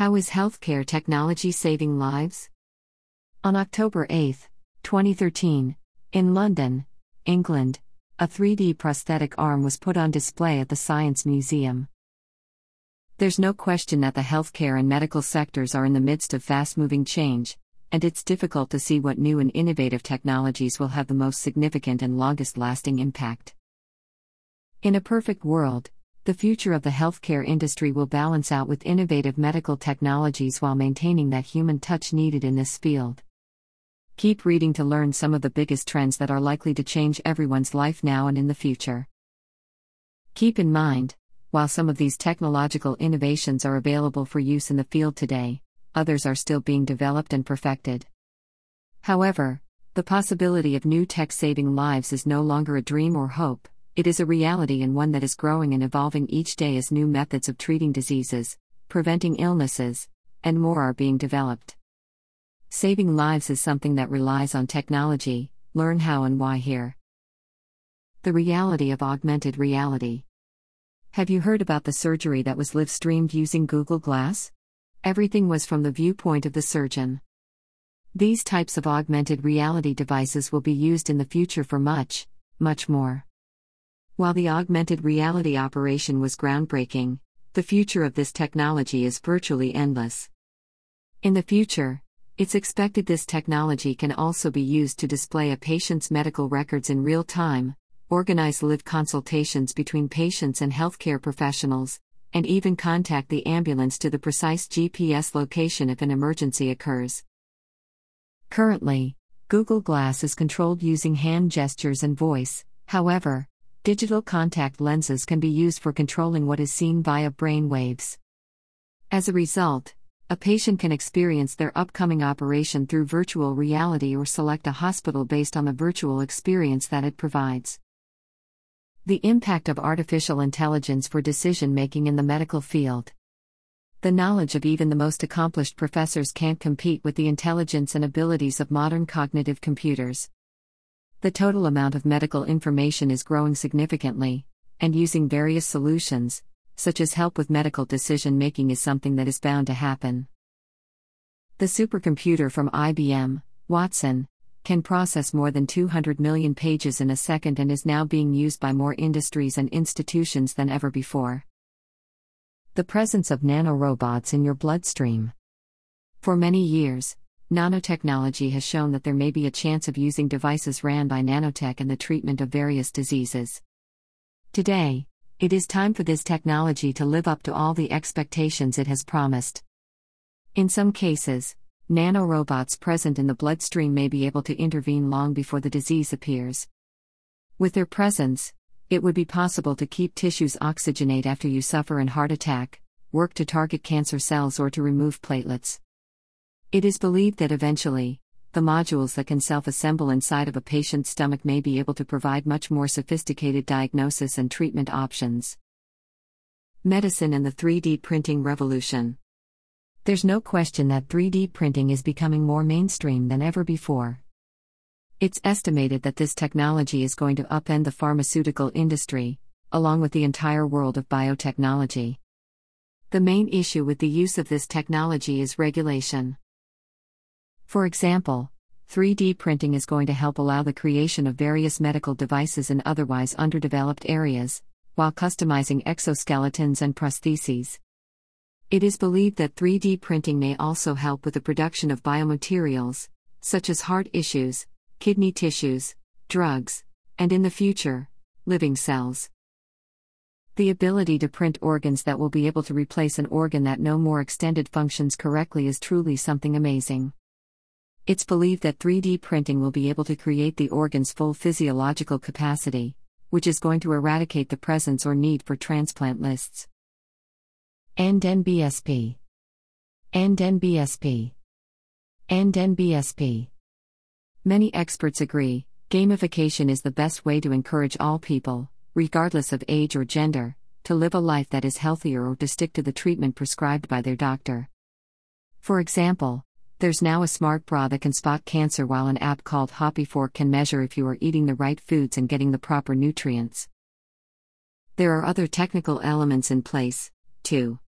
How is healthcare technology saving lives? On October 8, 2013, in London, England, a 3D prosthetic arm was put on display at the Science Museum. There's no question that the healthcare and medical sectors are in the midst of fast moving change, and it's difficult to see what new and innovative technologies will have the most significant and longest lasting impact. In a perfect world, the future of the healthcare industry will balance out with innovative medical technologies while maintaining that human touch needed in this field. Keep reading to learn some of the biggest trends that are likely to change everyone's life now and in the future. Keep in mind, while some of these technological innovations are available for use in the field today, others are still being developed and perfected. However, the possibility of new tech saving lives is no longer a dream or hope, it is a reality and one that is growing and evolving each day as new methods of treating diseases, preventing illnesses, and more are being developed. Saving lives is something that relies on technology, learn how and why here. The reality of augmented reality. Have you heard about the surgery that was live streamed using Google Glass? Everything was from the viewpoint of the surgeon. These types of augmented reality devices will be used in the future for much, much more. While the augmented reality operation was groundbreaking, the future of this technology is virtually endless. In the future, it's expected this technology can also be used to display a patient's medical records in real time, organize live consultations between patients and healthcare professionals, and even contact the ambulance to the precise GPS location if an emergency occurs. Currently, Google Glass is controlled using hand gestures and voice, however, digital contact lenses can be used for controlling what is seen via brain waves. As a result, a patient can experience their upcoming operation through virtual reality or select a hospital based on the virtual experience that it provides. The impact of artificial intelligence for decision making in the medical field. The knowledge of even the most accomplished professors can't compete with the intelligence and abilities of modern cognitive computers. The total amount of medical information is growing significantly, and using various solutions, such as help with medical decision making, is something that is bound to happen. The supercomputer from IBM, Watson, can process more than 200 million pages in a second and is now being used by more industries and institutions than ever before. The presence of nanorobots in your bloodstream. For many years, nanotechnology has shown that there may be a chance of using devices ran by nanotech in the treatment of various diseases. Today, it is time for this technology to live up to all the expectations it has promised. In some cases, nanorobots present in the bloodstream may be able to intervene long before the disease appears. With their presence, it would be possible to keep tissues oxygenate after you suffer an heart attack, work to target cancer cells, or to remove platelets. It is believed that eventually, the modules that can self assemble inside of a patient's stomach may be able to provide much more sophisticated diagnosis and treatment options. Medicine and the 3D printing revolution. There's no question that 3D printing is becoming more mainstream than ever before. It's estimated that this technology is going to upend the pharmaceutical industry, along with the entire world of biotechnology. The main issue with the use of this technology is regulation. For example, 3D printing is going to help allow the creation of various medical devices in otherwise underdeveloped areas, while customizing exoskeletons and prostheses. It is believed that 3D printing may also help with the production of biomaterials, such as heart issues, kidney tissues, drugs, and in the future, living cells. The ability to print organs that will be able to replace an organ that no more extended functions correctly is truly something amazing. It's believed that 3D printing will be able to create the organ's full physiological capacity, which is going to eradicate the presence or need for transplant lists. And NBSP. And NBSP. And NBSP. Many experts agree, gamification is the best way to encourage all people, regardless of age or gender, to live a life that is healthier or to stick to the treatment prescribed by their doctor. For example, there's now a smart bra that can spot cancer, while an app called HAPIfork can measure if you are eating the right foods and getting the proper nutrients. There are other technical elements in place, too.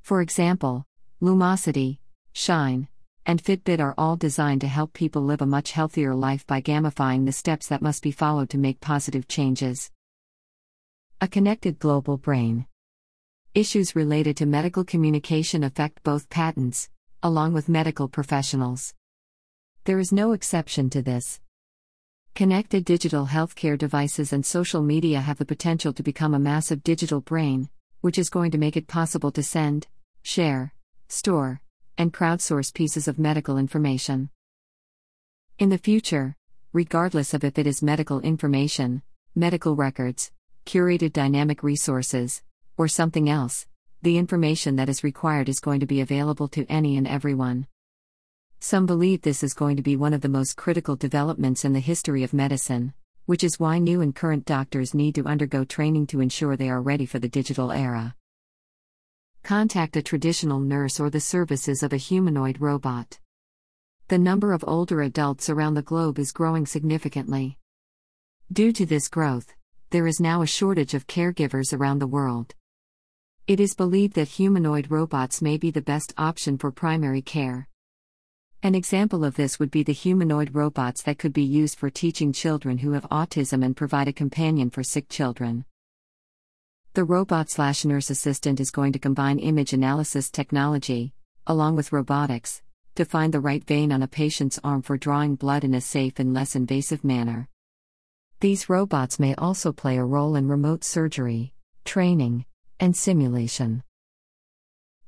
For example, Lumosity, Shine, and Fitbit are all designed to help people live a much healthier life by gamifying the steps that must be followed to make positive changes. A connected global brain. Issues related to medical communication affect both patents, along with medical professionals. There is no exception to this. Connected digital healthcare devices and social media have the potential to become a massive digital brain, which is going to make it possible to send, share, store, and crowdsource pieces of medical information. In the future, regardless of if it is medical information, medical records, curated dynamic resources, or something else, the information that is required is going to be available to any and everyone. Some believe this is going to be one of the most critical developments in the history of medicine, which is why new and current doctors need to undergo training to ensure they are ready for the digital era. Contact a traditional nurse or the services of a humanoid robot. The number of older adults around the globe is growing significantly. Due to this growth, there is now a shortage of caregivers around the world. It is believed that humanoid robots may be the best option for primary care. An example of this would be the humanoid robots that could be used for teaching children who have autism and provide a companion for sick children. The robot slash nurse assistant is going to combine image analysis technology, along with robotics, to find the right vein on a patient's arm for drawing blood in a safe and less invasive manner. These robots may also play a role in remote surgery, training, and simulation.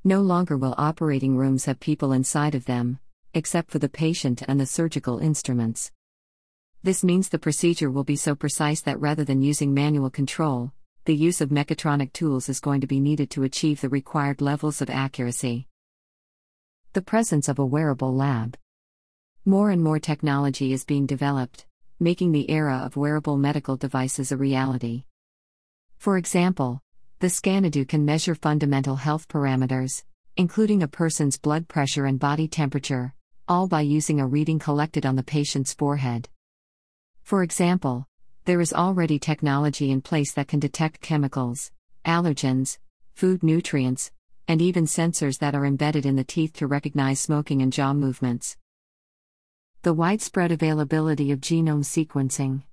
No longer will operating rooms have people inside of them, except for the patient and the surgical instruments. This means the procedure will be so precise that rather than using manual control, the use of mechatronic tools is going to be needed to achieve the required levels of accuracy. The presence of a wearable lab. More and more technology is being developed, making the era of wearable medical devices a reality. For example, the Scanadu can measure fundamental health parameters, including a person's blood pressure and body temperature, all by using a reading collected on the patient's forehead. For example, there is already technology in place that can detect chemicals, allergens, food nutrients, and even sensors that are embedded in the teeth to recognize smoking and jaw movements. The widespread availability of genome sequencing.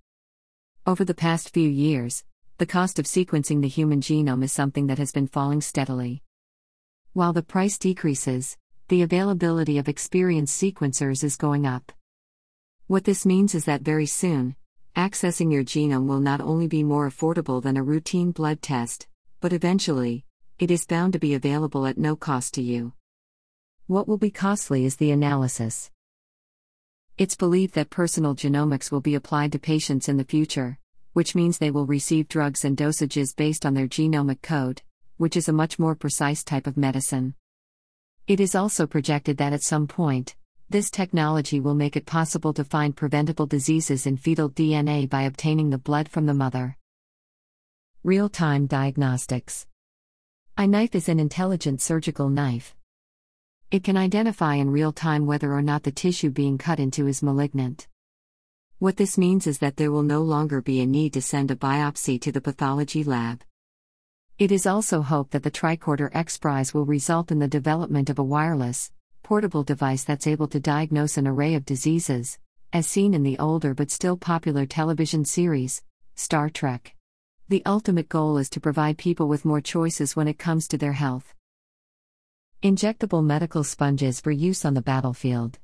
Over the past few years, the cost of sequencing the human genome is something that has been falling steadily. While the price decreases, the availability of experienced sequencers is going up. What this means is that very soon, accessing your genome will not only be more affordable than a routine blood test, but eventually, it is bound to be available at no cost to you. What will be costly is the analysis. It's believed that personal genomics will be applied to patients in the future, which means they will receive drugs and dosages based on their genomic code, which is a much more precise type of medicine. It is also projected that at some point, this technology will make it possible to find preventable diseases in fetal DNA by obtaining the blood from the mother. Real time diagnostics. iKnife is an intelligent surgical knife. It can identify in real time whether or not the tissue being cut into is malignant. What this means is that there will no longer be a need to send a biopsy to the pathology lab. It is also hoped that the Tricorder X Prize will result in the development of a wireless, portable device that's able to diagnose an array of diseases, as seen in the older but still popular television series, Star Trek. The ultimate goal is to provide people with more choices when it comes to their health. Injectable medical sponges for use on the battlefield.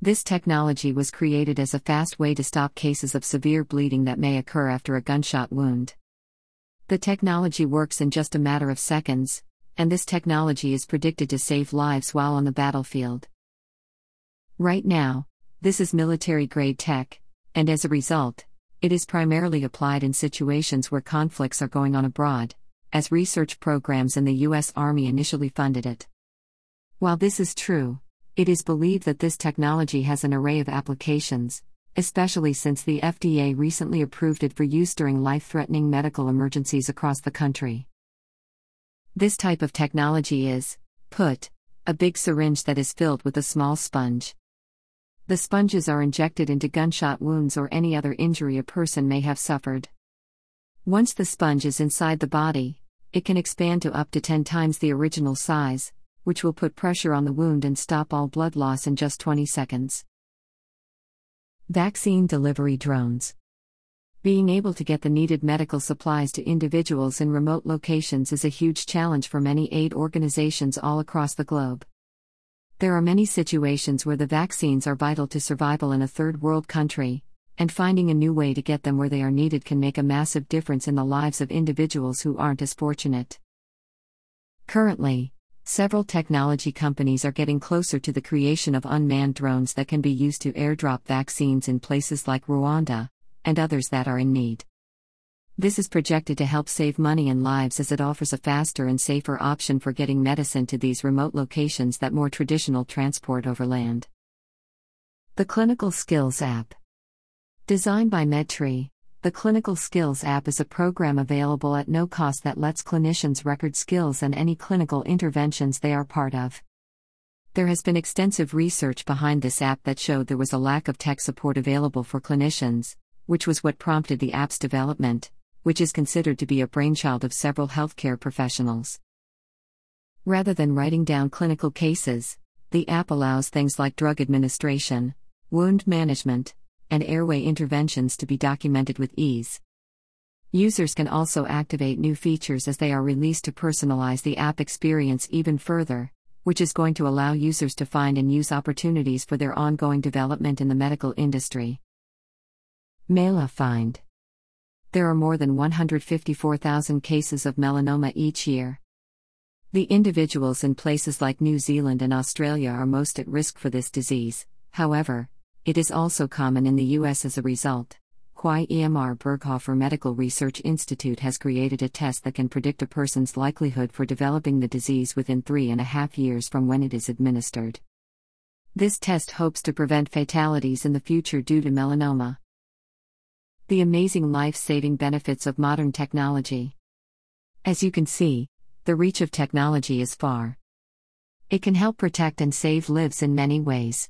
This technology was created as a fast way to stop cases of severe bleeding that may occur after a gunshot wound. The technology works in just a matter of seconds, and this technology is predicted to save lives while on the battlefield. Right now, this is military grade tech, and as a result, it is primarily applied in situations where conflicts are going on abroad, as research programs in the U.S. Army initially funded it. While this is true, it is believed that this technology has an array of applications, especially since the FDA recently approved it for use during life threatening medical emergencies across the country. This type of technology is, put, a big syringe that is filled with a small sponge. The sponges are injected into gunshot wounds or any other injury a person may have suffered. Once the sponge is inside the body, it can expand to up to 10 times the original size, which will put pressure on the wound and stop all blood loss in just 20 seconds. Vaccine delivery drones. Being able to get the needed medical supplies to individuals in remote locations is a huge challenge for many aid organizations all across the globe. There are many situations where the vaccines are vital to survival in a third world country, and finding a new way to get them where they are needed can make a massive difference in the lives of individuals who aren't as fortunate. Currently, several technology companies are getting closer to the creation of unmanned drones that can be used to airdrop vaccines in places like Rwanda, and others that are in need. This is projected to help save money and lives as it offers a faster and safer option for getting medicine to these remote locations that more traditional transport over land. The Clinical Skills App. Designed by MedTree, the Clinical Skills app is a program available at no cost that lets clinicians record skills and any clinical interventions they are part of. There has been extensive research behind this app that showed there was a lack of tech support available for clinicians, which was what prompted the app's development, which is considered to be a brainchild of several healthcare professionals. Rather than writing down clinical cases, the app allows things like drug administration, wound management, and airway interventions to be documented with ease. Users can also activate new features as they are released to personalize the app experience even further, which is going to allow users to find and use opportunities for their ongoing development in the medical industry. MelaFind. There are more than 154,000 cases of melanoma each year. The individuals in places like New Zealand and Australia are most at risk for this disease, however, it is also common in the US as a result. QIMR Berghofer Medical Research Institute has created a test that can predict a person's likelihood for developing the disease within three and a half years from when it is administered. This test hopes to prevent fatalities in the future due to melanoma the amazing life saving benefits of modern technology. As you can see, the reach of technology is far. It can help protect and save lives in many ways.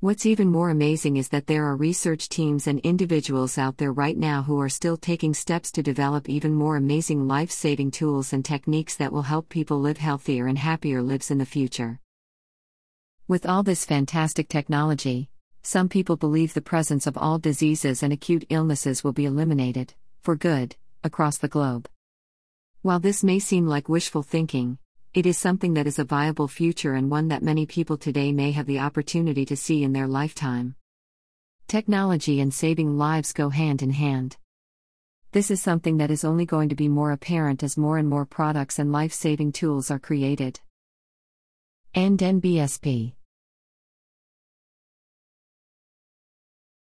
What's even more amazing is that there are research teams and individuals out there right now who are still taking steps to develop even more amazing life saving tools and techniques that will help people live healthier and happier lives in the future. With all this fantastic technology, some people believe the presence of all diseases and acute illnesses will be eliminated, for good, across the globe. While this may seem like wishful thinking, it is something that is a viable future and one that many people today may have the opportunity to see in their lifetime. Technology and saving lives go hand in hand. This is something that is only going to be more apparent as more and more products and life saving tools are created. And NBSP